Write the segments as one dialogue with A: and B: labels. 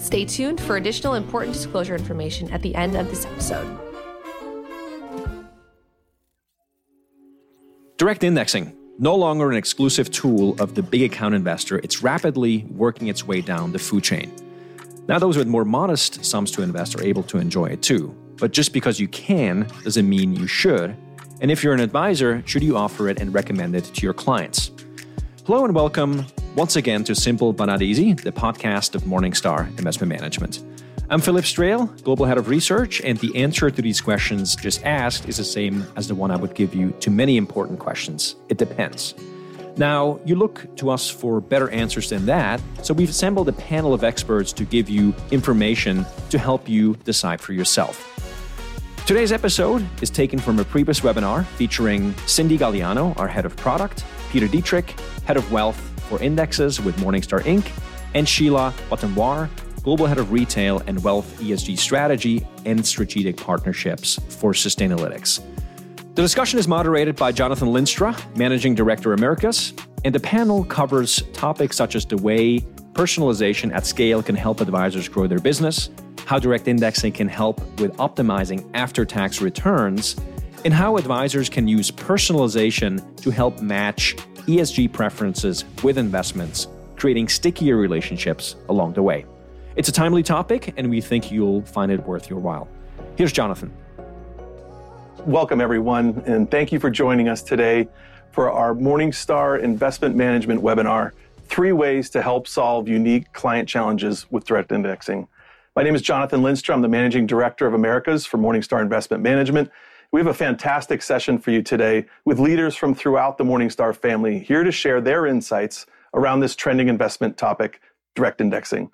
A: Stay tuned for additional important disclosure information at the end of this episode.
B: Direct indexing. No longer an exclusive tool of the big account investor, it's rapidly working its way down the food chain. Now, those with more modest sums to invest are able to enjoy it too. But just because you can doesn't mean you should. And if you're an advisor, should you offer it and recommend it to your clients? Hello and welcome once again to Simple But Not Easy, the podcast of Morningstar Investment Management. I'm Philip Straehl, Global Head of Research, and the answer to these questions just asked is the same as the one I would give you to many important questions. It depends. Now, you look to us for better answers than that, so we've assembled a panel of experts to give you information to help you decide for yourself. Today's episode is taken from a previous webinar featuring Cindy Galliano, our head of product, Peter Dietrich, head of wealth for indexes with Morningstar Inc., and Sheila Watamwar, global head of retail and wealth ESG strategy and strategic partnerships for Sustainalytics. The discussion is moderated by Jonathan Linstra, Managing Director Americas, and the panel covers topics such as the way personalization at scale can help advisors grow their business, how direct indexing can help with optimizing after tax returns, and how advisors can use personalization to help match ESG preferences with investments, creating stickier relationships along the way. It's a timely topic, and we think you'll find it worth your while. Here's Jonathan.
C: Welcome, everyone, and thank you for joining us today for our Morningstar Investment Management webinar Three Ways to Help Solve Unique Client Challenges with Direct Indexing. My name is Jonathan Lindstrom, I'm the Managing Director of Americas for Morningstar Investment Management. We have a fantastic session for you today with leaders from throughout the Morningstar family here to share their insights around this trending investment topic, direct indexing.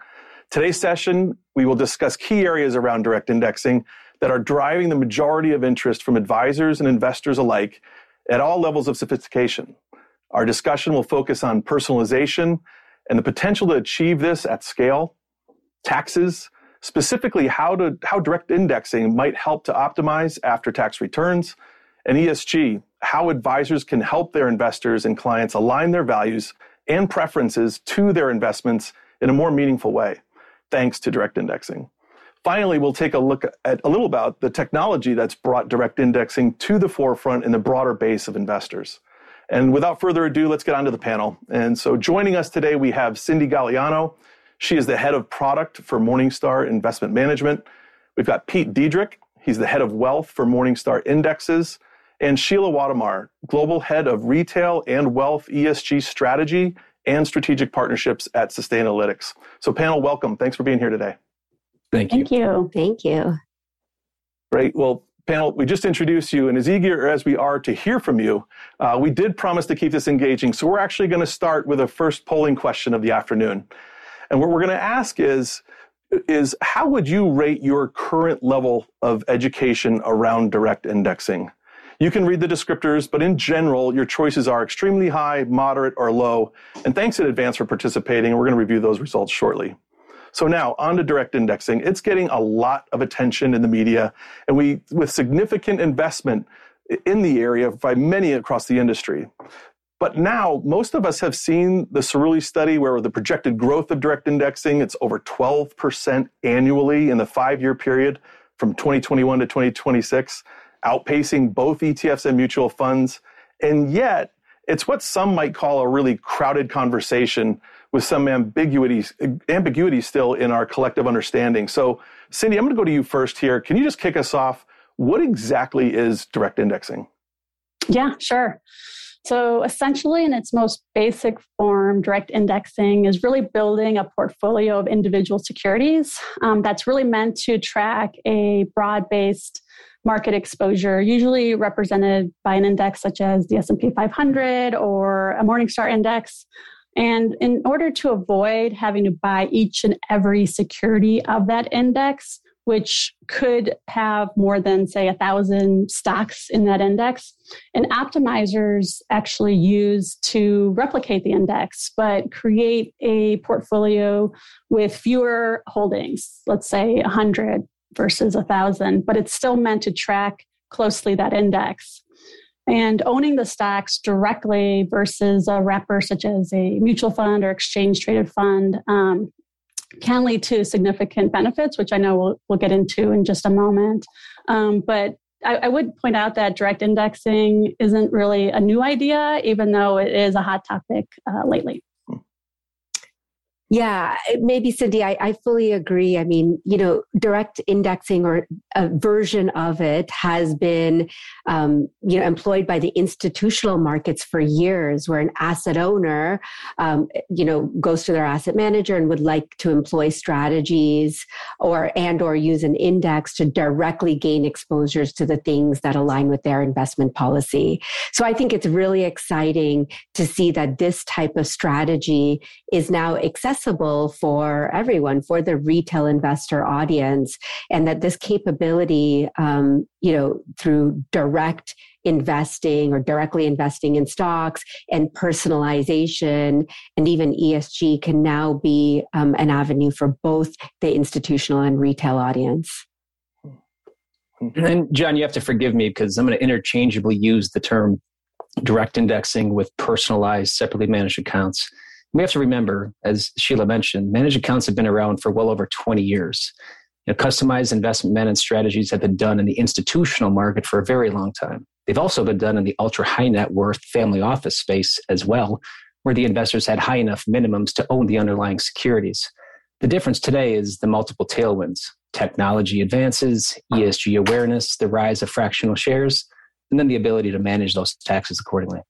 C: Today's session, we will discuss key areas around direct indexing that are driving the majority of interest from advisors and investors alike at all levels of sophistication. Our discussion will focus on personalization and the potential to achieve this at scale, taxes, specifically how, to, how direct indexing might help to optimize after tax returns, and ESG, how advisors can help their investors and clients align their values and preferences to their investments in a more meaningful way, thanks to direct indexing. Finally, we'll take a look at a little about the technology that's brought direct indexing to the forefront in the broader base of investors. And without further ado, let's get on to the panel. And so joining us today, we have Cindy Galliano. She is the head of product for Morningstar Investment Management. We've got Pete Diedrich. He's the head of wealth for Morningstar Indexes. And Sheila Watamwar, global head of retail and wealth ESG strategy and strategic partnerships at Sustainalytics. So panel, welcome. Thanks for being here today.
D: Thank you.
E: Thank you.
F: Thank you.
C: Great. Well, panel, we just introduced you, and as eager as we are to hear from you, uh, we did promise to keep this engaging. So we're actually going to start with a first polling question of the afternoon. And what we're going to ask is, is how would you rate your current level of education around direct indexing? You can read the descriptors, but in general, your choices are extremely high, moderate, or low. And thanks in advance for participating. We're going to review those results shortly. So now on to direct indexing. It's getting a lot of attention in the media and we, with significant investment in the area by many across the industry. But now most of us have seen the Cerulli study where the projected growth of direct indexing, it's over 12% annually in the five year period from 2021 to 2026, outpacing both ETFs and mutual funds. And yet it's what some might call a really crowded conversation with some ambiguity, ambiguity still in our collective understanding. So, Cindy, I'm going to go to you first here. Can you just kick us off? What exactly is direct indexing?
E: Yeah, sure. So, essentially, in its most basic form, direct indexing is really building a portfolio of individual securities um, that's really meant to track a broad based market exposure, usually represented by an index such as the S&P 500 or a Morningstar index. And in order to avoid having to buy each and every security of that index, which could have more than, say, a thousand stocks in that index. And optimizers actually use to replicate the index, but create a portfolio with fewer holdings, let's say 100 versus 1,000, but it's still meant to track closely that index. And owning the stocks directly versus a wrapper such as a mutual fund or exchange traded fund um, can lead to significant benefits, which I know we'll, we'll get into in just a moment. Um, but I, I, would point out that direct indexing isn't really a new idea, even though it is a hot topic uh, lately.
D: Yeah, maybe Cindy, I, I, fully agree. I mean, you know, direct indexing or a version of it has been, um, you know, employed by the institutional markets for years, where an asset owner, um, you know, goes to their asset manager and would like to employ strategies or and or use an index to directly gain exposures to the things that align with their investment policy. So I think it's really exciting to see that this type of strategy is now accessible accessible for everyone, for the retail investor audience, and that this capability, um, you know, through direct investing or directly investing in stocks and personalization and even ESG can now be um, an avenue for both the institutional and retail audience.
F: And John, you have to forgive me because I'm going to interchangeably use the term direct indexing with personalized separately managed accounts we have to remember, as Sheila mentioned, managed accounts have been around for well over 20 years. You know, customized investment management strategies have been done in the institutional market for a very long time. They've also been done in the ultra high net worth family office space as well, where the investors had high enough minimums to own the underlying securities. The difference today is the multiple tailwinds technology advances, ESG awareness, the rise of fractional shares, and then the ability to manage those taxes accordingly.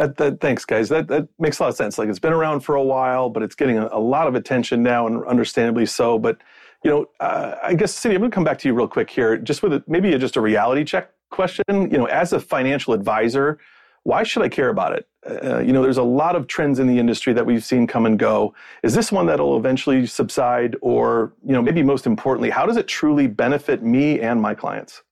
C: That, that, thanks, guys. That, that makes a lot of sense. Like it's been around for a while, but it's getting a, a lot of attention now, and understandably so. But you know, uh, I guess, Cindy, I'm going to come back to you real quick here, just with a, maybe a, just a reality check question. You know, as a financial advisor, why should I care about it? Uh, you know, there's a lot of trends in the industry that we've seen come and go. Is this one that'll eventually subside, or you know, maybe most importantly, how does it truly benefit me and my clients?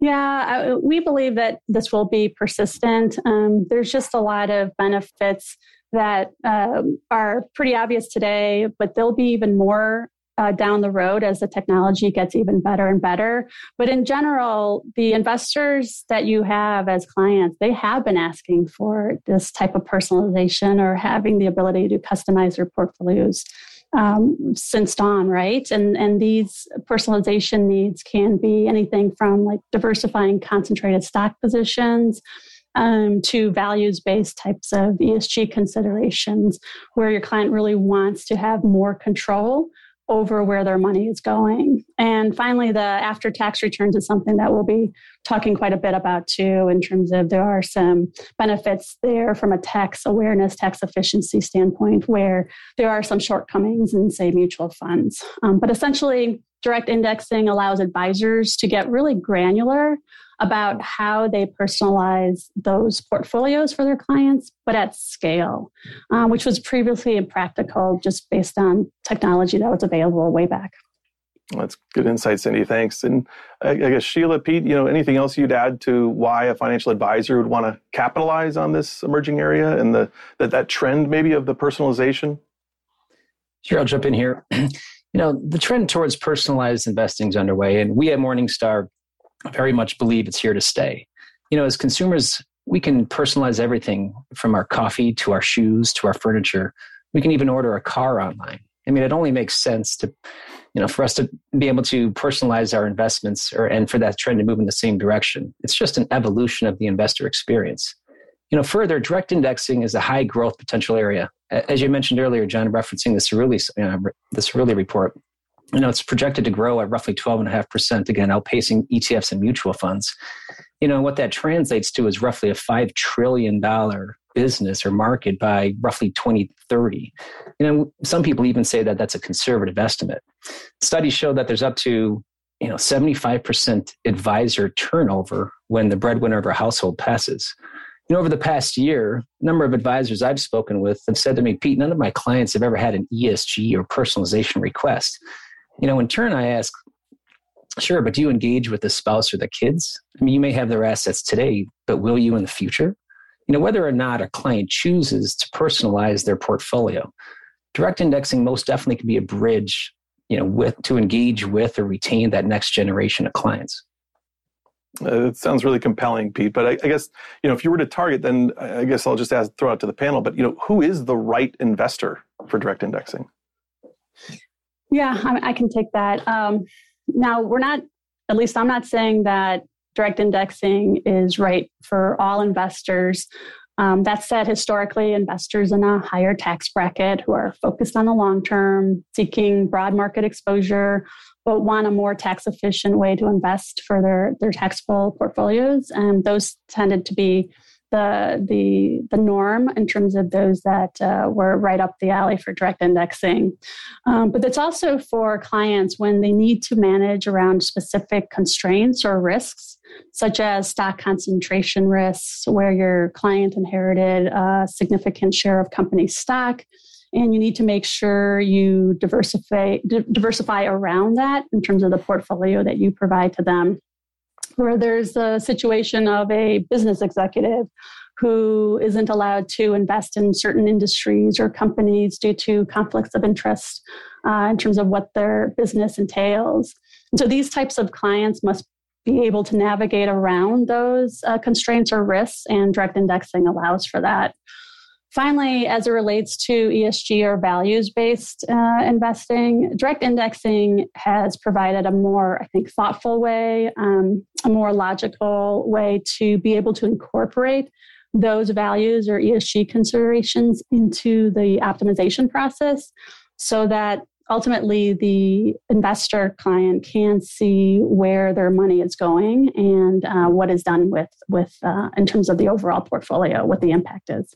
E: Yeah, we believe that this will be persistent. Um, there's just a lot of benefits that um, are pretty obvious today, but they'll be even more uh, down the road as the technology gets even better and better. But in general, the investors that you have as clients, they have been asking for this type of personalization or having the ability to customize their portfolios um, since dawn, right? And and these personalization needs can be anything from like diversifying concentrated stock positions. Um, to values based types of ESG considerations, where your client really wants to have more control over where their money is going. And finally, the after tax returns is something that we'll be talking quite a bit about too, in terms of there are some benefits there from a tax awareness, tax efficiency standpoint, where there are some shortcomings in, say, mutual funds. Um, but essentially, direct indexing allows advisors to get really granular about how they personalize those portfolios for their clients, but at scale, um, which was previously impractical just based on technology that was available way back.
C: That's good insight, Cindy. Thanks. And I, guess Sheila, Pete, you know, anything else you'd add to why a financial advisor would want to capitalize on this emerging area and the that that trend maybe of the personalization?
F: Sure, I'll jump in here. you know, the trend towards personalized investing is underway, and we at Morningstar very much believe it's here to stay. You know, as consumers, we can personalize everything from our coffee to our shoes to our furniture. We can even order a car online. I mean, it only makes sense to, you know, for us to be able to personalize our investments or, and for that trend to move in the same direction. It's just an evolution of the investor experience. You know, further, direct indexing is a high growth potential area. As you mentioned earlier, John, referencing the Cerulli, uh, know, the Cerulli report, you know, it's projected to grow at roughly 12.5%, again, outpacing ETFs and mutual funds. You know, what that translates to is roughly a $5 trillion business or market by roughly 2030. You know, some people even say that that's a conservative estimate. Studies show that there's up to, you know, 75% advisor turnover when the breadwinner of a household passes. You know, over the past year, a number of advisors I've spoken with have said to me, Pete, none of my clients have ever had an ESG or personalization request You know, in turn, I ask, sure, but do you engage with the spouse or the kids? I mean, you may have their assets today, but will you in the future? You know, whether or not a client chooses to personalize their portfolio, direct indexing most definitely can be a bridge, you know, with to engage with or retain that next generation of clients.
C: Uh, it sounds really compelling, Pete. But I, I, guess you know if you were to target, then I guess I'll just ask, throw out to the panel. But you know, who is the right investor for direct indexing?
E: Yeah, I, I can take that. Um, now we're not, at least I'm not saying that direct indexing is right for all investors. Um, that said, historically, investors in a higher tax bracket who are focused on the long term, seeking broad market exposure, but want a more tax efficient way to invest for their, their taxable portfolios. And those tended to be the, the, the norm in terms of those that uh, were right up the alley for direct indexing. Um, but it's also for clients when they need to manage around specific constraints or risks, such as stock concentration risks, where your client inherited a significant share of company stock and you need to make sure you diversify diversify around that in terms of the portfolio that you provide to them where there's a situation of a business executive who isn't allowed to invest in certain industries or companies due to conflicts of interest uh, in terms of what their business entails. And so these types of clients must be able to navigate around those uh, constraints or risks, and direct indexing allows for that. Finally, as it relates to ESG or values based uh, investing, direct indexing has provided a more, I think, thoughtful way, um, a more logical way to be able to incorporate those values or ESG considerations into the optimization process so that ultimately the investor client can see where their money is going and uh, what is done with with uh, in terms of the overall portfolio what the impact is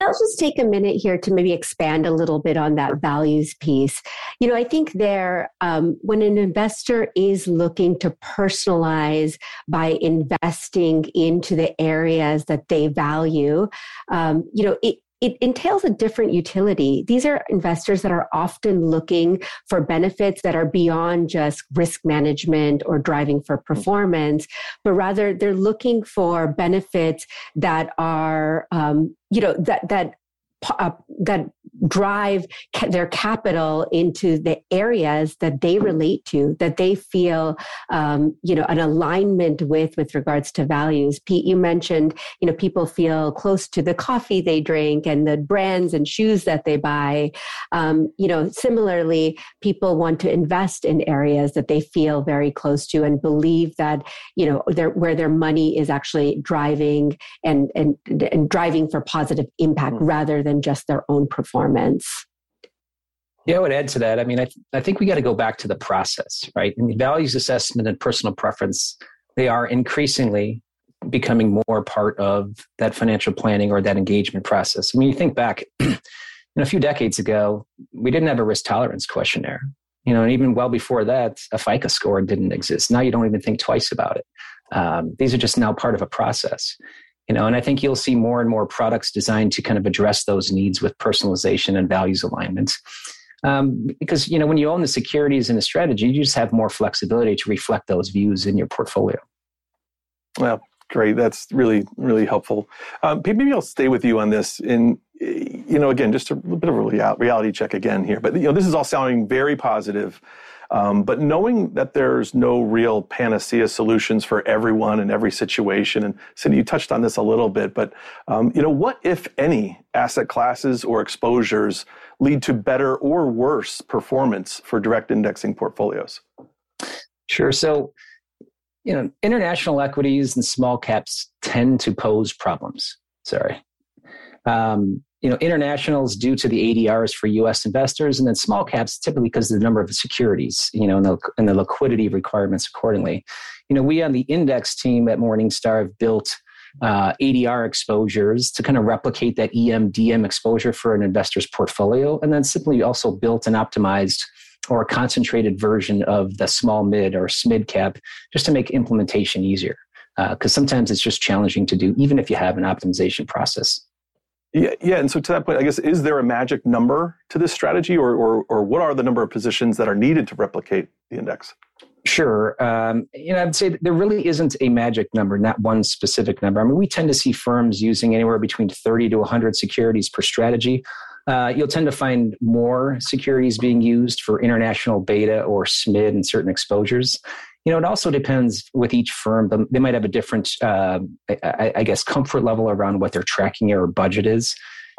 D: I'll just take a minute here to maybe expand a little bit on that values piece. You know, I think there, um, when an investor is looking to personalize by investing into the areas that they value, um, you know, it, it entails a different utility. These are investors that are often looking for benefits that are beyond just risk management or driving for performance, but rather they're looking for benefits that are, um, you know, that that uh, that drive ca- their capital into the areas that they relate to that they feel um, you know an alignment with with regards to values pete you mentioned you know people feel close to the coffee they drink and the brands and shoes that they buy um, you know similarly people want to invest in areas that they feel very close to and believe that you know where their money is actually driving and and, and driving for positive impact mm-hmm. rather than just their own performance.
F: Yeah, I would add to that. I mean, I, th- I think we got to go back to the process, right? I mean, values assessment and personal preference, they are increasingly becoming more part of that financial planning or that engagement process. I mean, you think back, you know, a few decades ago, we didn't have a risk tolerance questionnaire. You know, and even well before that, a FICO score didn't exist. Now you don't even think twice about it. Um, these are just now part of a process you know and i think you'll see more and more products designed to kind of address those needs with personalization and values alignment. Um, because you know when you own the securities and the strategy you just have more flexibility to reflect those views in your portfolio.
C: Well great. That's really really helpful. Um, maybe i'll stay with you on this. In you know again just a little bit of a reality check again here but you know this is all sounding very positive um, but knowing that there's no real panacea solutions for everyone in every situation, and Cindy, you touched on this a little bit, but um, you know, what if any asset classes or exposures lead to better or worse performance for direct indexing portfolios?
F: Sure. So, you know, international equities and small caps tend to pose problems. Sorry. Um, you know, internationals due to the ADRs for U.S. investors, and then small caps typically because of the number of securities, you know, and the, and the liquidity requirements accordingly. You know, we on the index team at Morningstar have built uh, ADR exposures to kind of replicate that EMDM exposure for an investor's portfolio, and then simply also built an optimized or a concentrated version of the small mid or SMID cap just to make implementation easier. Because uh, sometimes it's just challenging to do, even if you have an optimization process.
C: Yeah, yeah. And so to that point, I guess, is there a magic number to this strategy or, or, or what are the number of positions that are needed to replicate the index?
F: Sure. Um, you know, I'd say there really isn't a magic number, not one specific number. I mean, we tend to see firms using anywhere between 30 to 100 securities per strategy. Uh, you'll tend to find more securities being used for international beta or SMID and certain exposures. You know, it also depends with each firm. They might have a different, uh, I, I, guess, comfort level around what their tracking error budget is.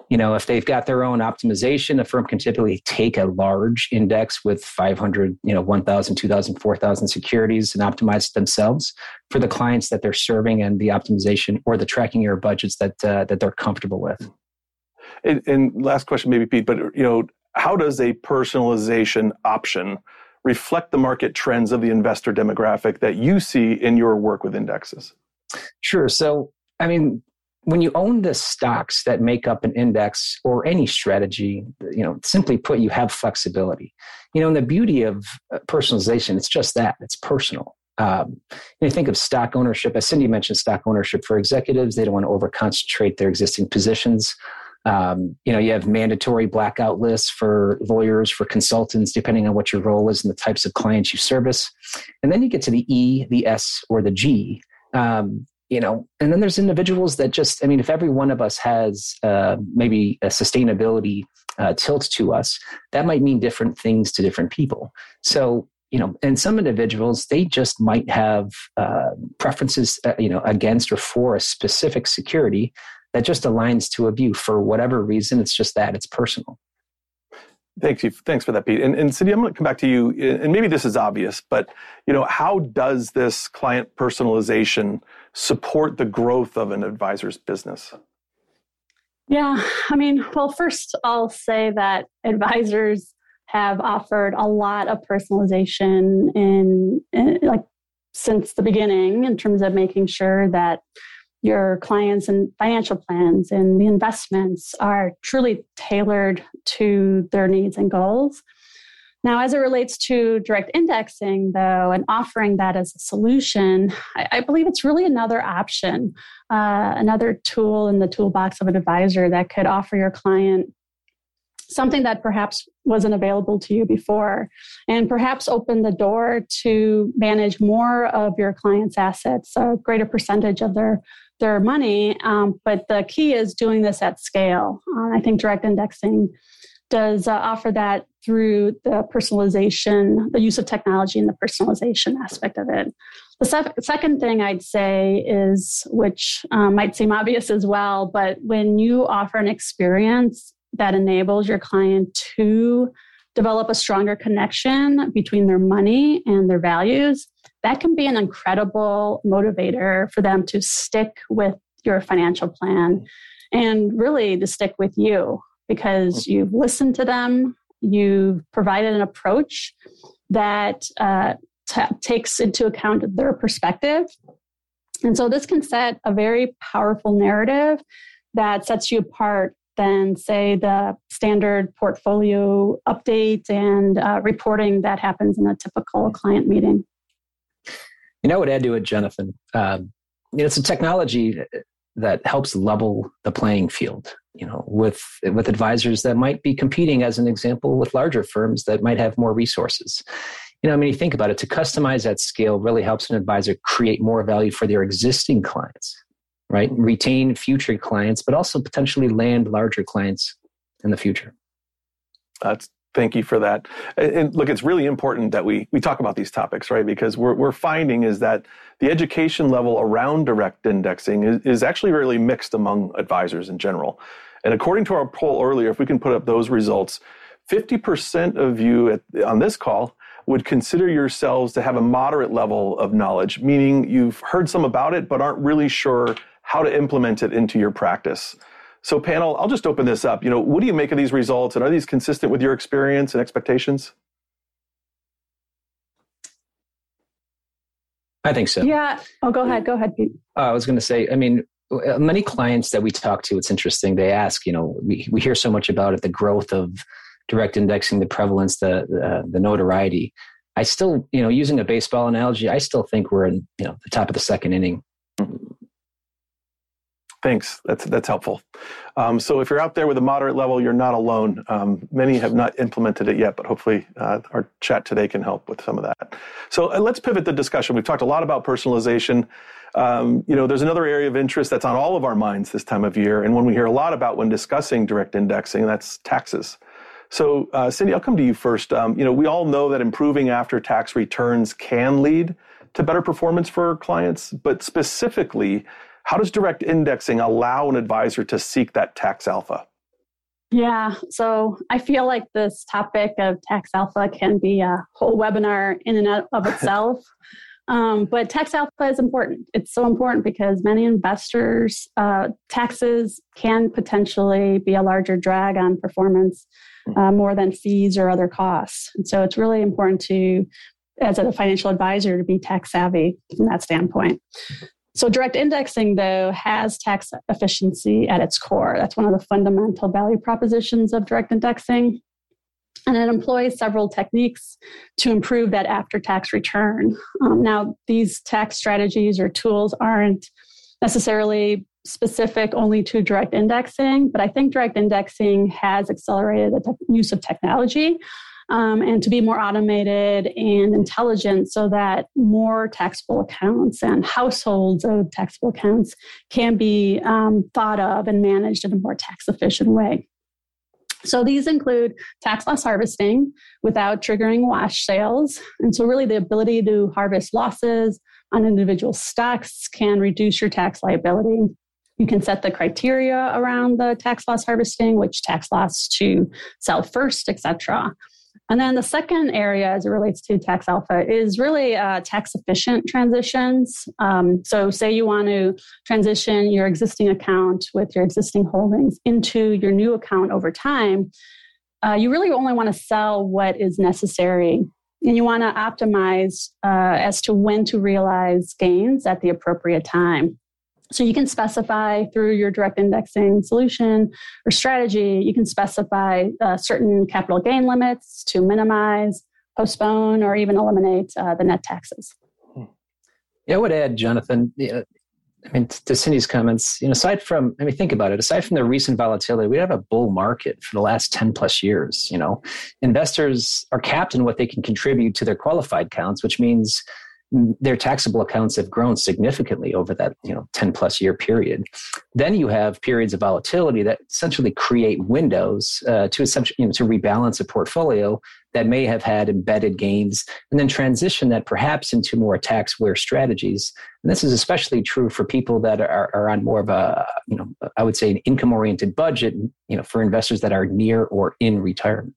F: You know, if they've got their own optimization, a firm can typically take a large index with 500, you know, 1,000, 2,000, 4,000 securities and optimize themselves for the clients that they're serving and the optimization or the tracking error budgets that uh, that they're comfortable with.
C: And, and last question, maybe Pete, but you know, how does a personalization option reflect the market trends of the investor demographic that you see in your work with indexes?
F: Sure. So, I mean, when you own the stocks that make up an index or any strategy, you know, simply put, you have flexibility. You know, and the beauty of uh, personalization, it's just that it's personal. Um, you think of stock ownership, as Cindy mentioned, stock ownership for executives, they don't want to over concentrate their existing positions. Um, you know, you have mandatory blackout lists for lawyers, for consultants, depending on what your role is and the types of clients you service. And then you get to the E, the S, or the G. Um, you know, and then there's individuals that just, I mean, if every one of us has uh, maybe a sustainability uh, tilt to us, that might mean different things to different people. So, you know, and some individuals, they just might have uh, preferences, uh, you know, against or for a specific security that just aligns to a view for whatever reason. It's just that it's personal.
C: Thanks, you. Thanks for that, Pete. And, and Cindy, I'm going to come back to you. And maybe this is obvious, but you know, how does this client personalization support the growth of an advisor's business?
E: Yeah, I mean, well, first I'll say that advisors have offered a lot of personalization in, in like since the beginning in terms of making sure that your clients and financial plans and the investments are truly tailored to their needs and goals. Now, as it relates to direct indexing, though, and offering that as a solution, I, I believe it's really another option, uh, another tool in the toolbox of an advisor that could offer your client something that perhaps wasn't available to you before, and perhaps open the door to manage more of your client's assets, a greater percentage of their their money. Um, but the key is doing this at scale. Uh, I think direct indexing does uh, offer that through the personalization, the use of technology and the personalization aspect of it. The se- second thing I'd say is, which um, might seem obvious as well, but when you offer an experience that enables your client to develop a stronger connection between their money and their values, that can be an incredible motivator for them to stick with your financial plan and really to stick with you because mm-hmm. you've listened to them, you've provided an approach that uh, t- takes into account their perspective. And so this can set a very powerful narrative that sets you apart than, say, the standard portfolio update and uh, reporting that happens in a typical client meeting.
F: You know, I would add to it, Jonathan. Um, you know, it's a technology that helps level the playing field. You know, with with advisors that might be competing, as an example, with larger firms that might have more resources. You know, I mean, you think about it. To customize at scale really helps an advisor create more value for their existing clients right? Retain future clients, but also potentially land larger clients in the future.
C: That's thank you for that. And look, it's really important that we we talk about these topics, right? Because we're we're finding is that the education level around direct indexing is, is actually really mixed among advisors in general. And according to our poll earlier, if we can put up those results, 50% of you at, on this call would consider yourselves to have a moderate level of knowledge, meaning you've heard some about it but aren't really sure how to implement it into your practice. So, panel, I'll just open this up. You know, what do you make of these results, and are these consistent with your experience and expectations?
F: I think so.
E: Yeah. Oh, go ahead. Go ahead, Pete.
F: Uh, I was going to say, I mean, many clients that we talk to, it's interesting. They ask, you know, we, we hear so much about it, the growth of direct indexing, the prevalence, the, the, the notoriety. I still, you know, using a baseball analogy, I still think we're in, you know, the top of the second inning
C: Thanks. That's that's helpful. Um, so if you're out there with a moderate level, you're not alone. Um, many have not implemented it yet, but hopefully uh, our chat today can help with some of that. So uh, let's pivot the discussion. We've talked a lot about personalization. Um, you know, there's another area of interest that's on all of our minds this time of year, and one we hear a lot about when discussing direct indexing, that's taxes. So, uh, Cindy, I'll come to you first. Um, you know, we all know that improving after-tax returns can lead to better performance for clients, but specifically how does direct indexing allow an advisor to seek that tax alpha?
E: Yeah, so I feel like this topic of tax alpha can be a whole webinar in and of itself. um, but tax alpha is important. It's so important because many investors' uh, taxes can potentially be a larger drag on performance uh, more than fees or other costs. And so it's really important to, as a financial advisor, to be tax savvy from that standpoint. So, direct indexing, though, has tax efficiency at its core. That's one of the fundamental value propositions of direct indexing. And it employs several techniques to improve that after tax return. Um, now, these tax strategies or tools aren't necessarily specific only to direct indexing, but I think direct indexing has accelerated the te- use of technology um, and to be more automated and intelligent so that more taxable accounts and households of taxable accounts can be um, thought of and managed in a more tax efficient way. So these include tax loss harvesting without triggering wash sales. And so, really, the ability to harvest losses on individual stocks can reduce your tax liability. You can set the criteria around the tax loss harvesting, which tax loss to sell first, etc. And then the second area as it relates to tax alpha is really uh, tax efficient transitions. Um, so, say you want to transition your existing account with your existing holdings into your new account over time, uh, you really only want to sell what is necessary. And you want to optimize uh, as to when to realize gains at the appropriate time. So you can specify through your direct indexing solution or strategy, you can specify uh, certain capital gain limits to minimize, postpone, or even eliminate uh, the net taxes.
F: Yeah, I would add, Jonathan, I mean, to Cindy's comments, you know, aside from, I mean, think about it, aside from the recent volatility, we have a bull market for the last 10 plus years. You know, investors are capped in what they can contribute to their qualified counts, which means their taxable accounts have grown significantly over that you know 10 plus year period. Then you have periods of volatility that essentially create windows uh, to essentially you know, to rebalance a portfolio that may have had embedded gains and then transition that perhaps into more tax aware strategies. And this is especially true for people that are, are on more of a you know i would say an income oriented budget you know for investors that are near or in retirement.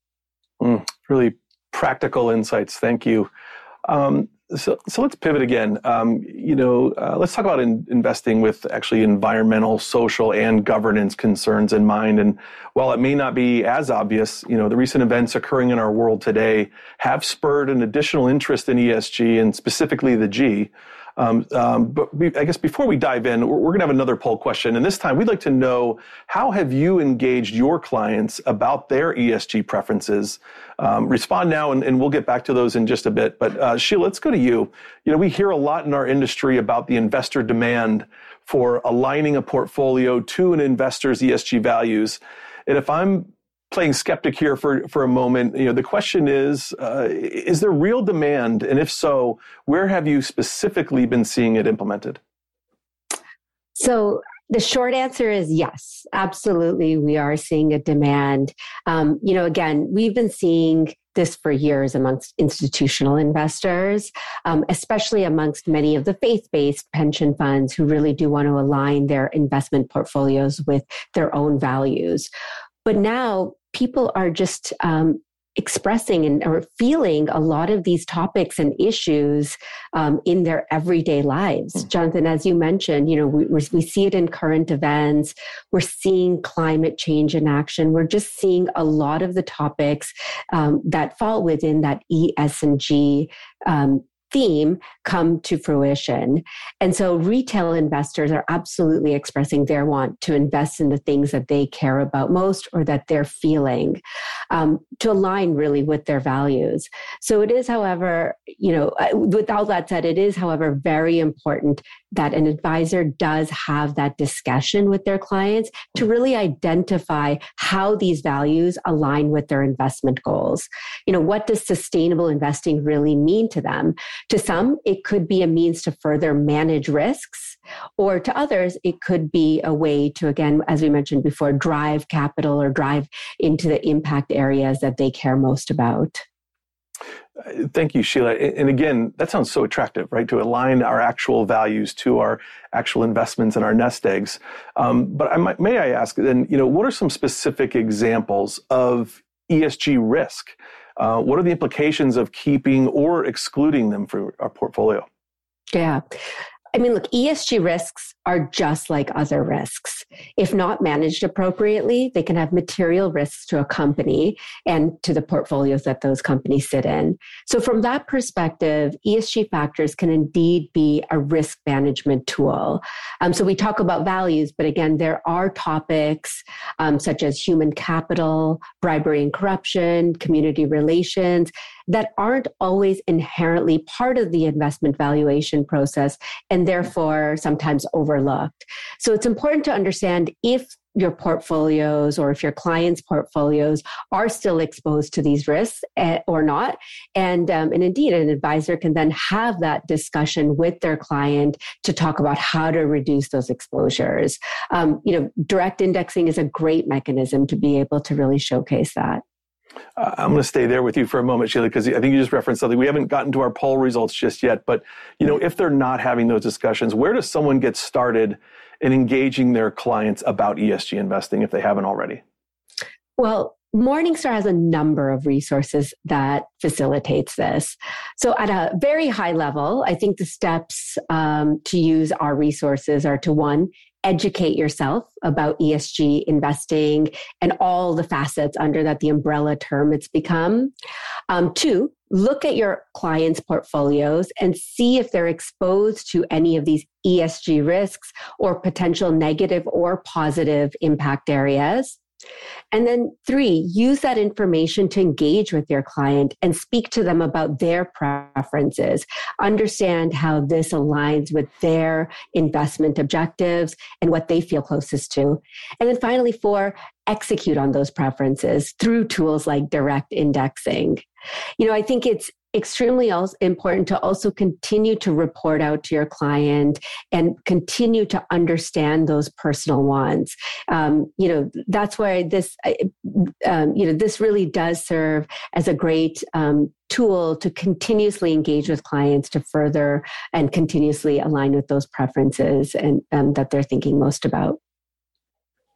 C: Mm, really practical insights. Thank you. Um, so, so let's pivot again. Um, you know, uh, let's talk about in, investing with actually environmental, social, and governance concerns in mind. And while it may not be as obvious, you know, the recent events occurring in our world today have spurred an additional interest in ESG and specifically the G. Um, um, but we, I guess before we dive in, we're, we're going to have another poll question. And this time we'd like to know how have you engaged your clients about their ESG preferences? Um, respond now, and, and, we'll get back to those in just a bit. But uh, Sheila, let's go to you. You know, we hear a lot in our industry about the investor demand for aligning a portfolio to an investor's ESG values. And if I'm playing skeptic here for, for a moment, you know, the question is, uh, is there real demand? And if so, where have you specifically been seeing it implemented?
D: So the short answer is yes, absolutely. We are seeing a demand. Um, you know, again, we've been seeing this for years amongst institutional investors, um, especially amongst many of the faith based pension funds who really do want to align their investment portfolios with their own values. But now people are just um, expressing and or feeling a lot of these topics and issues um, in their everyday lives. Mm-hmm. Jonathan, as you mentioned, you know we, we see it in current events. We're seeing climate change in action. We're just seeing a lot of the topics um, that fall within that E, S, and G um, theme come to fruition. And so retail investors are absolutely expressing their want to invest in the things that they care about most or that they're feeling um, to align really with their values. So it is, however, you know, uh, with all that said, it is, however, very important that an advisor does have that discussion with their clients to really identify how these values align with their investment goals. You know, what does sustainable investing really mean to them? To some, it could be a means to further manage risks, or to others, it could be a way to, again, as we mentioned before, drive capital or drive into the impact areas that they care most about.
C: Thank you, Sheila. And again, that sounds so attractive, right? To align our actual values to our actual investments and our nest eggs. Um, but I might, may I ask then, you know, what are some specific examples of ESG risk? Uh, what are the implications of keeping or excluding them from our portfolio?
D: Yeah. I mean, look, ESG risks are just like other risks. If not managed appropriately, they can have material risks to a company and to the portfolios that those companies sit in. So, from that perspective, ESG factors can indeed be a risk management tool. Um, so, we talk about values, but again, there are topics um, such as human capital, bribery and corruption, community relations that aren't always inherently part of the investment valuation process and therefore sometimes overlooked. So it's important to understand if your portfolios or if your clients' portfolios are still exposed to these risks eh, or not. And, um, and indeed, an advisor can then have that discussion with their client to talk about how to reduce those exposures. Um, you know, direct indexing is a great mechanism to be able to really showcase that.
C: Uh, I'm going to stay there with you for a moment, Sheila, because I think you just referenced something. We haven't gotten to our poll results just yet, but you know, if they're not having those discussions, where does someone get started in engaging their clients about ESG investing if they haven't already?
D: Well, Morningstar has a number of resources that facilitates this. So, at a very high level, I think the steps um, to use our resources are to one, educate yourself about ESG investing and all the facets under that, the umbrella term it's become. Um, two, look at your clients' portfolios and see if they're exposed to any of these ESG risks or potential negative or positive impact areas. And then three, use that information to engage with your client and speak to them about their preferences. Understand how this aligns with their investment objectives and what they feel closest to. And then finally, four, execute on those preferences through tools like direct indexing. You know, I think it's extremely also important to also continue to report out to your client and continue to understand those personal wants. Um, you know, that's why this, um, you know, this really does serve as a great um, tool to continuously engage with clients to further and continuously align with those preferences and um, that they're thinking most about.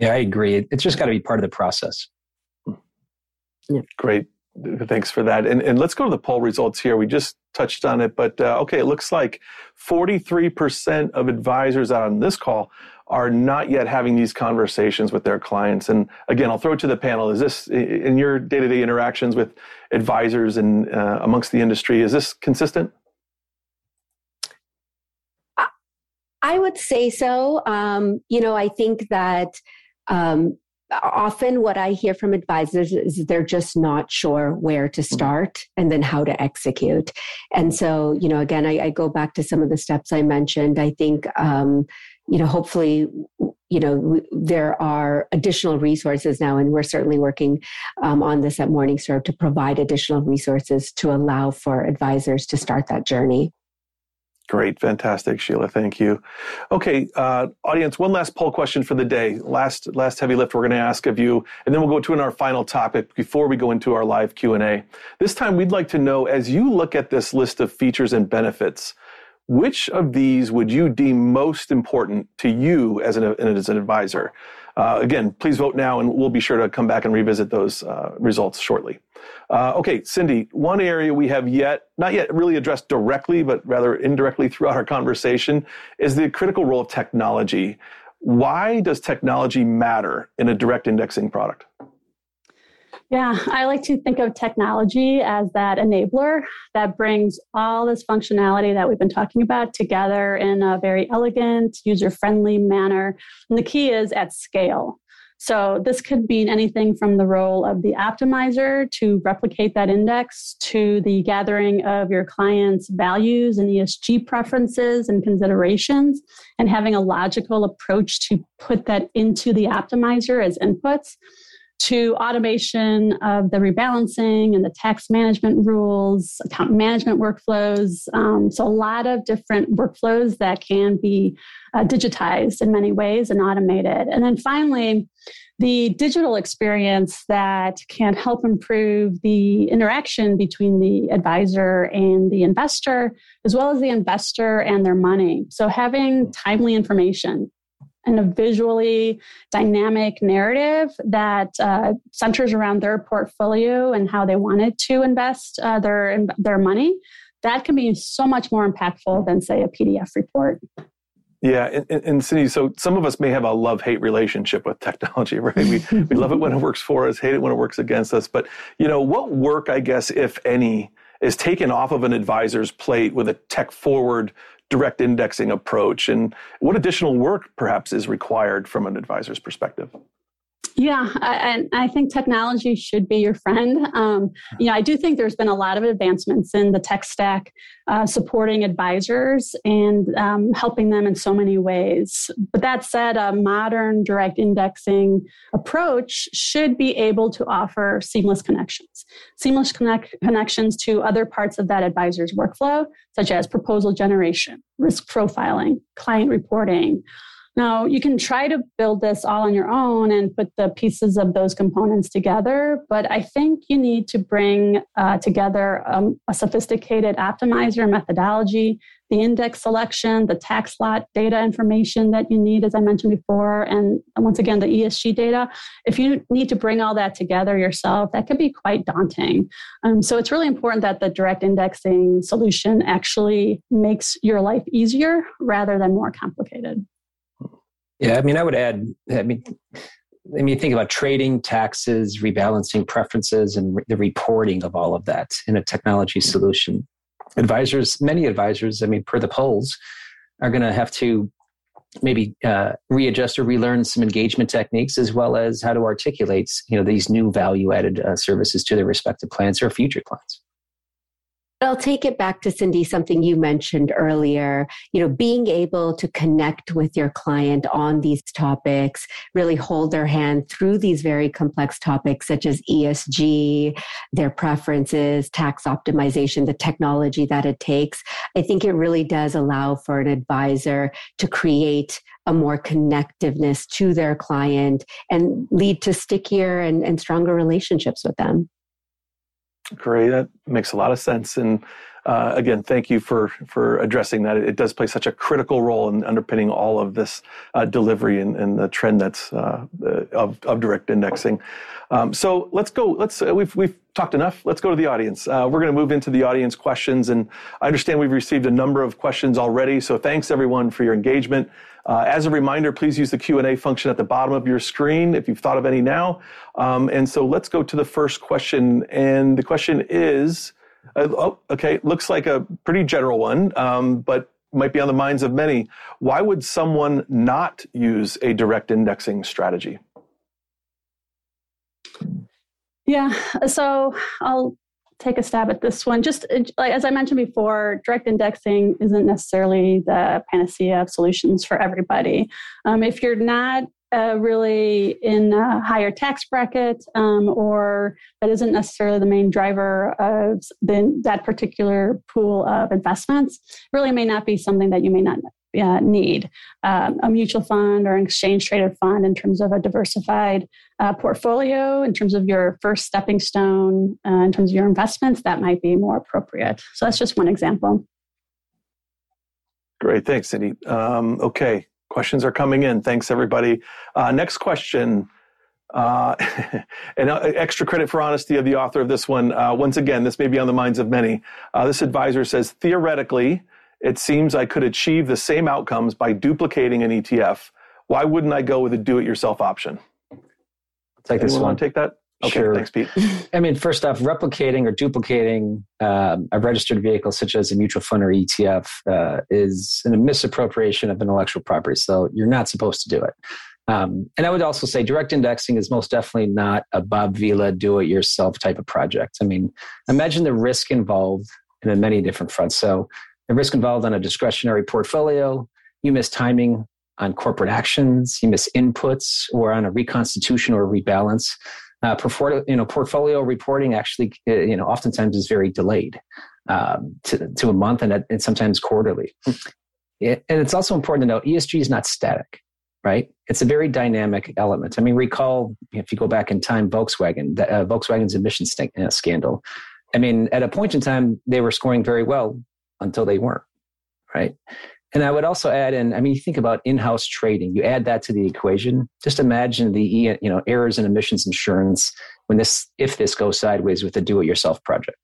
F: Yeah, I agree. It's just got to be part of the process.
C: Yeah. Great. Thanks for that. And, and let's go to the poll results here. We just touched on it, but uh, okay, it looks like 43% of advisors on this call are not yet having these conversations with their clients. And again, I'll throw it to the panel. Is this in your day to day interactions with advisors and uh, amongst the industry, is this consistent?
D: I would say so. Um, you know, I think that um, often what I hear from advisors is they're just not sure where to mm-hmm. start and then how to execute. And so, you know, again, I, I go back to some of the steps I mentioned. I think, um, you know, hopefully, you know, there are additional resources now, and we're certainly working um, on this at Morningstar to provide additional resources to allow for advisors to start that journey.
C: Great, fantastic, Sheila. Thank you. Okay, uh, audience, one last poll question for the day. Last last heavy lift we're going to ask of you, and then we'll go to our final topic before we go into our live Q and A. This time, we'd like to know as you look at this list of features and benefits, which of these would you deem most important to you as an as an advisor? Uh, again, please vote now, and we'll be sure to come back and revisit those uh, results shortly. Uh, okay, Cindy, one area we have yet, not yet really addressed directly, but rather indirectly throughout our conversation, is the critical role of technology. Why does technology matter in a direct indexing product?
E: Yeah, I like to think of technology as that enabler that brings all this functionality that we've been talking about together in a very elegant, user friendly manner. And the key is at scale. So this could mean anything from the role of the optimizer to replicate that index to the gathering of your client's values and ESG preferences and considerations and having a logical approach to put that into the optimizer as inputs to automation of the rebalancing and the tax management rules, account management workflows. Um, so, a lot of different workflows that can be uh, digitized in many ways and automated. And then finally, the digital experience that can help improve the interaction between the advisor and the investor, as well as the investor and their money. So, having timely information and a visually dynamic narrative that uh, centers around their portfolio and how they wanted to invest uh, their their money, that can be so much more impactful than say a PDF report.
C: Yeah, and, and, Cindy, so some of us may have a love-hate relationship with technology, right? We we love it when it works for us, hate it when it works against us. But you know, what work, I guess, if any, is taken off of an advisor's plate with a tech-forward direct indexing approach, and what additional work perhaps is required from an advisor's perspective?
E: Yeah, and I, I, think technology should be your friend. Um, you know, I do think there's been a lot of advancements in the tech stack uh, supporting advisors and um, helping them in so many ways. But that said, a modern direct indexing approach should be able to offer seamless connections, seamless connect- connections to other parts of that advisor's workflow, such as proposal generation, risk profiling, client reporting. Now, you can try to build this all on your own and put the pieces of those components together, but I think you need to bring uh, together um, a sophisticated optimizer methodology, the index selection, the tax lot data information that you need, as I mentioned before, and once again, the ESG data. If you need to bring all that together yourself, that can be quite daunting. Um, so it's really important that the direct indexing solution actually makes your life easier rather than more complicated.
F: Yeah, I mean, I would add, I mean, I mean, think about trading, taxes, rebalancing preferences, and re- the reporting of all of that in a technology solution. Advisors, many advisors, I mean, per the polls, are going to have to maybe uh, readjust or relearn some engagement techniques as well as how to articulate you know these new value added uh, services to their respective clients or future clients
D: I'll take it back to Cindy, something you mentioned earlier. You know, being able to connect with your client on these topics, really hold their hand through these very complex topics such as ESG, their preferences, tax optimization, the technology that it takes. I think it really does allow for an advisor to create a more connectiveness to their client and lead to stickier and, and stronger relationships with them.
C: Great, that makes a lot of sense. And uh, again, thank you for for addressing that. It, does play such a critical role in underpinning all of this uh, delivery and, and, the trend that's uh, of, of direct indexing. Um, so let's go. Let's uh, we've we've talked enough. Let's go to the audience. Uh, we're going to move into the audience questions, and I understand we've received a number of questions already. So thanks everyone for your engagement. Uh, as a reminder, please use the Q&A function at the bottom of your screen if you've thought of any now. Um, and so let's go to the first question. And the question is, uh, oh, okay, looks like a pretty general one, um, but might be on the minds of many. Why would someone not use a direct indexing strategy?
E: Yeah, so I'll take a stab at this one. Just like as I mentioned before, direct indexing isn't necessarily the panacea of solutions for everybody. Um, if you're not uh, really in a higher tax bracket um, or that isn't necessarily the main driver of the, that particular pool of investments, really may not be something that you may not uh, need. Um, a mutual fund or an exchange traded fund in terms of a diversified uh, portfolio in terms of your first stepping stone uh, in terms of your investments that might be more appropriate. So that's just one example.
C: Great. Thanks cindy. Um, okay questions are coming in thanks everybody uh, next question uh, and uh, extra credit for honesty of the author of this one. Uh, once again, this may be on the minds of many. Uh, this advisor says theoretically, it seems I could achieve the same outcomes by duplicating an ETF. Why wouldn't I go with a do it yourself option?
F: Take this one.
C: Take that? Okay, sure. thanks, Pete.
F: I mean, first off, replicating or duplicating um, a registered vehicle, such as a mutual fund or ETF, uh, is a misappropriation of intellectual property. So you're not supposed to do it. Um, and I would also say direct indexing is most definitely not a Bob Vila do it yourself type of project. I mean, imagine the risk involved in many different fronts. So the risk involved on a discretionary portfolio, you miss timing on corporate actions, you miss inputs, or on a reconstitution or rebalance. Uh, portfolio, you know, portfolio reporting actually, uh, you know, oftentimes is very delayed um, to, to a month and, and sometimes quarterly. It, and it's also important to note ESG is not static right? It's a very dynamic element. I mean, recall if you go back in time, Volkswagen, uh, Volkswagen's emission st- uh, scandal. I mean, at a point in time, they were scoring very well until they weren't, right? And I would also add in, I mean, you think about in-house trading. You add that to the equation. Just imagine the you know errors and omissions insurance when this if this goes sideways with a do-it-yourself project.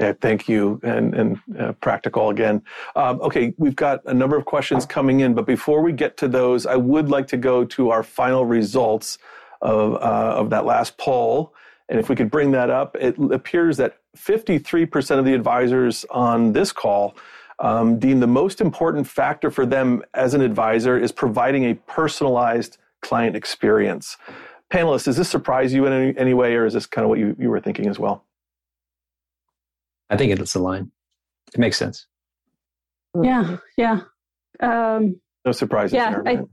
C: Yeah, thank you, and and uh, practical again. Um, okay, we've got a number of questions coming in, but before we get to those, I would like to go to our final results of uh, of that last poll. And if we could bring that up, it appears that 53% of the advisors on this call um, deem the most important factor for them as an advisor is providing a personalized client experience. Panelists, does this surprise you in any, any way, or is this kind of what you, you were thinking as well?
F: I think it's a line. It makes sense.
E: Yeah, yeah. Um,
C: no surprises
E: yeah,
C: there, right? I,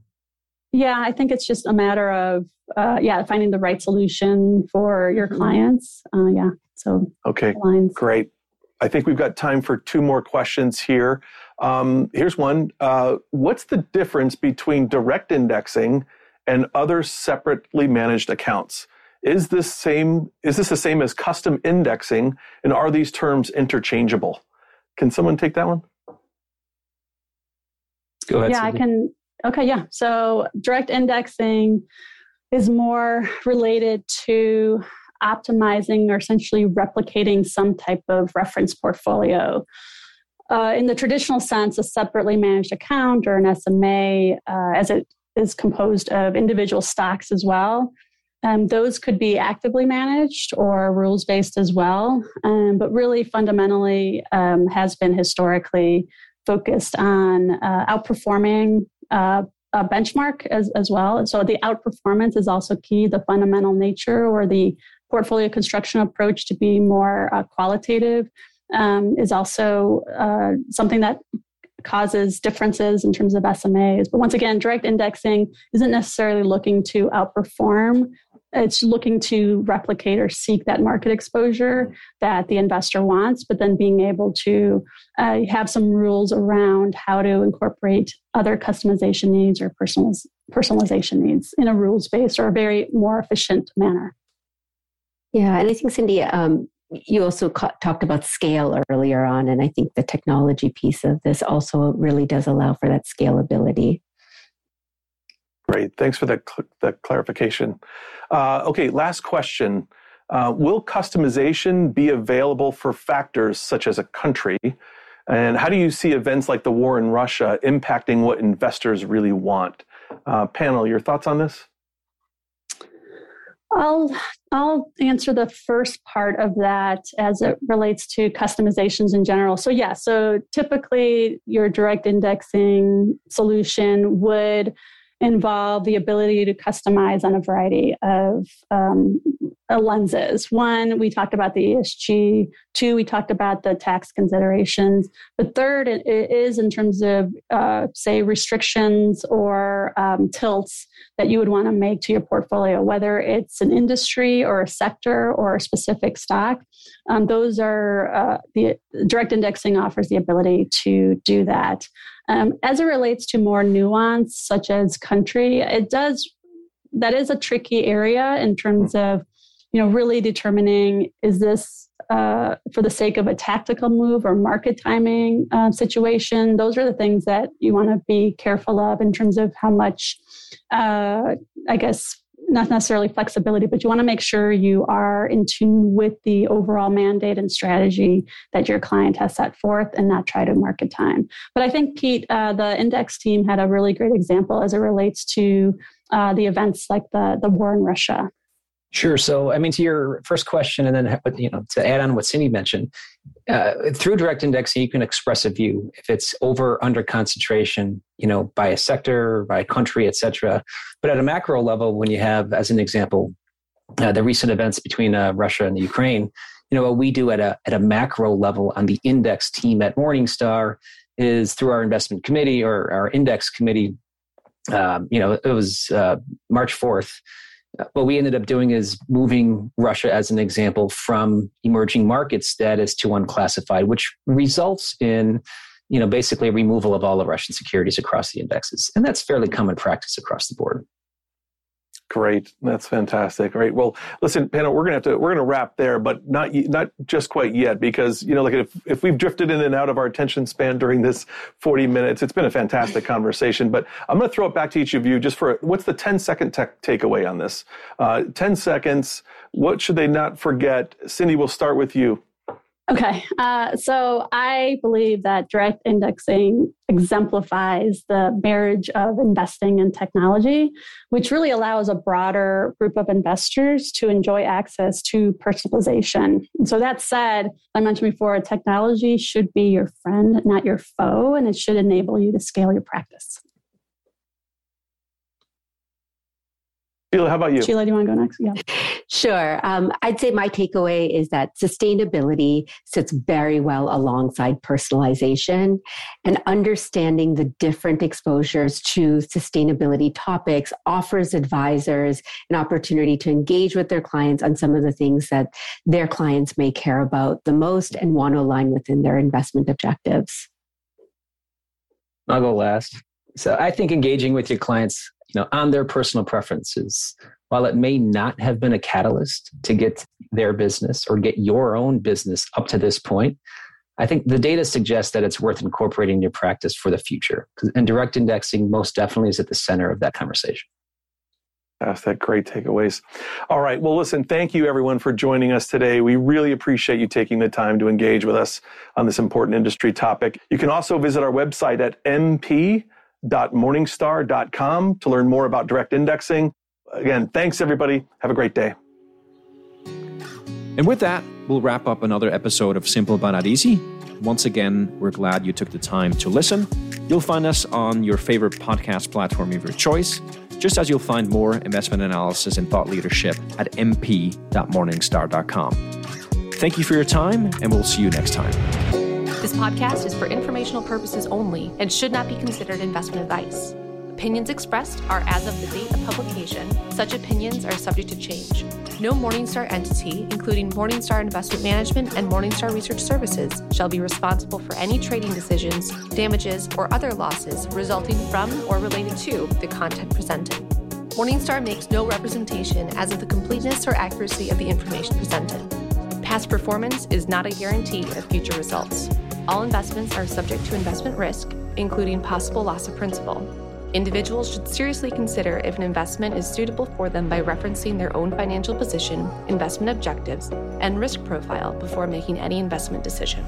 E: yeah, I think it's just a matter of uh, yeah finding the right solution for your clients. Uh, yeah, so
C: okay, lines. great. I think we've got time for two more questions here. Um, here's one: uh, What's the difference between direct indexing and other separately managed accounts? Is this same is this the same as custom indexing and are these terms interchangeable? Can someone take that one?
F: Go ahead.
E: Yeah, Cindy. I can okay, yeah. So direct indexing is more related to optimizing or essentially replicating some type of reference portfolio. Uh, in the traditional sense, a separately managed account or an SMA, uh, as it is composed of individual stocks as well, um, those could be actively managed or rules based as well, um, but really fundamentally um, has been historically focused on uh, outperforming uh, a benchmark as, as well. And so the outperformance is also key, the fundamental nature or the portfolio construction approach to be more uh, qualitative um, is also uh, something that causes differences in terms of SMAs. But once again, direct indexing isn't necessarily looking to outperform it's looking to replicate or seek that market exposure that the investor wants, but then being able to uh, have some rules around how to incorporate other customization needs or personaliz- personalization needs in a rules based or a very more efficient manner.
D: Yeah, and I think Cindy, um, you also ca- talked about scale earlier on, and I think the technology piece of this also really does allow for that scalability.
C: Great. Thanks for that, cl- clarification. Uh, okay, last question. Uh, will customization be available for factors such as a country? And how do you see events like the war in Russia impacting what investors really want? Uh, panel, your thoughts on this?
E: I'll I'll answer the first part of that as it relates to customizations in general. So yeah, so typically your direct indexing solution would involve the ability to customize on a variety of um, lenses. One, we talked about the ESG. Two, we talked about the tax considerations. The third it is in terms of, uh, say, restrictions or um, tilts that you would want to make to your portfolio, whether it's an industry or a sector or a specific stock. Um, those are uh, the direct indexing offers the ability to do that. Um, as it relates to more nuance, such as country, it does that is a tricky area in terms of you know really determining is this uh, for the sake of a tactical move or market timing uh, situation those are the things that you want to be careful of in terms of how much uh, i guess not necessarily flexibility, but you want to make sure you are in tune with the overall mandate and strategy that your client has set forth and not try to market time. But I think, Pete, uh, the index team had a really great example as it relates to uh, the events like the, the war in Russia.
F: Sure. So, I mean, to your first question, and then you know, to add on what Cindy mentioned, uh, through direct indexing, you can express a view if it's over under concentration, you know, by a sector, by a country, et cetera. But at a macro level, when you have, as an example, uh, the recent events between uh, Russia and the Ukraine, you know, what we do at a at a macro level on the index team at Morningstar is through our investment committee or our index committee. Um, you know, it was uh, March fourth Uh, what we ended up doing is moving Russia, as an example, from emerging market status to unclassified, which results in, you know, basically removal of all the Russian securities across the indexes, and that's fairly common practice across the board.
C: Great, that's fantastic. All right, well, listen, panel, we're gonna have to we're gonna wrap there, but not not just quite yet because you know, like if if we've drifted in and out of our attention span during this forty minutes, it's been a fantastic conversation. But I'm gonna throw it back to each of you just for what's the 10 second te- takeaway on this? Uh, Ten seconds. What should they not forget? Cindy, we'll start with you.
E: Okay, uh, so I believe that direct indexing exemplifies the marriage of investing and technology, which really allows a broader group of investors to enjoy access to personalization. And so, that said, I mentioned before, technology should be your friend, not your foe, and it should enable you to scale your practice.
C: Sheila, how about you?
E: Sheila, do you want to go next? Yeah.
D: Sure. Um, I'd say my takeaway is that sustainability sits very well alongside personalization and understanding the different exposures to sustainability topics offers advisors an opportunity to engage with their clients on some of the things that their clients may care about the most and want to align within their investment objectives.
F: I'll go last. So I think engaging with your clients you know, on their personal preferences. While it may not have been a catalyst to get their business or get your own business up to this point, I think the data suggests that it's worth incorporating your practice for the future. And direct indexing most definitely is at the center of that conversation.
C: Fantastic. Great takeaways. All right. Well, listen, thank you everyone for joining us today. We really appreciate you taking the time to engage with us on this important industry topic. You can also visit our website at mp www.morningstar.com to learn more about direct indexing. Again, thanks everybody. Have a great day.
B: And with that, we'll wrap up another episode of Simple but Not Easy. Once again, we're glad you took the time to listen. You'll find us on your favorite podcast platform of your choice, just as you'll find more investment analysis and thought leadership at mp.morningstar.com. Thank you for your time, and we'll see you next time.
A: This podcast is for informational purposes only and should not be considered investment advice. Opinions expressed are as of the date of publication. Such opinions are subject to change. No Morningstar entity, including Morningstar Investment Management and Morningstar Research Services, shall be responsible for any trading decisions, damages, or other losses resulting from or related to the content presented. Morningstar makes no representation as of the completeness or accuracy of the information presented. Past performance is not a guarantee of future results. All investments are subject to investment risk, including possible loss of principal. Individuals should seriously consider if an investment is suitable for them by referencing their own financial position, investment objectives, and risk profile before making any investment decision.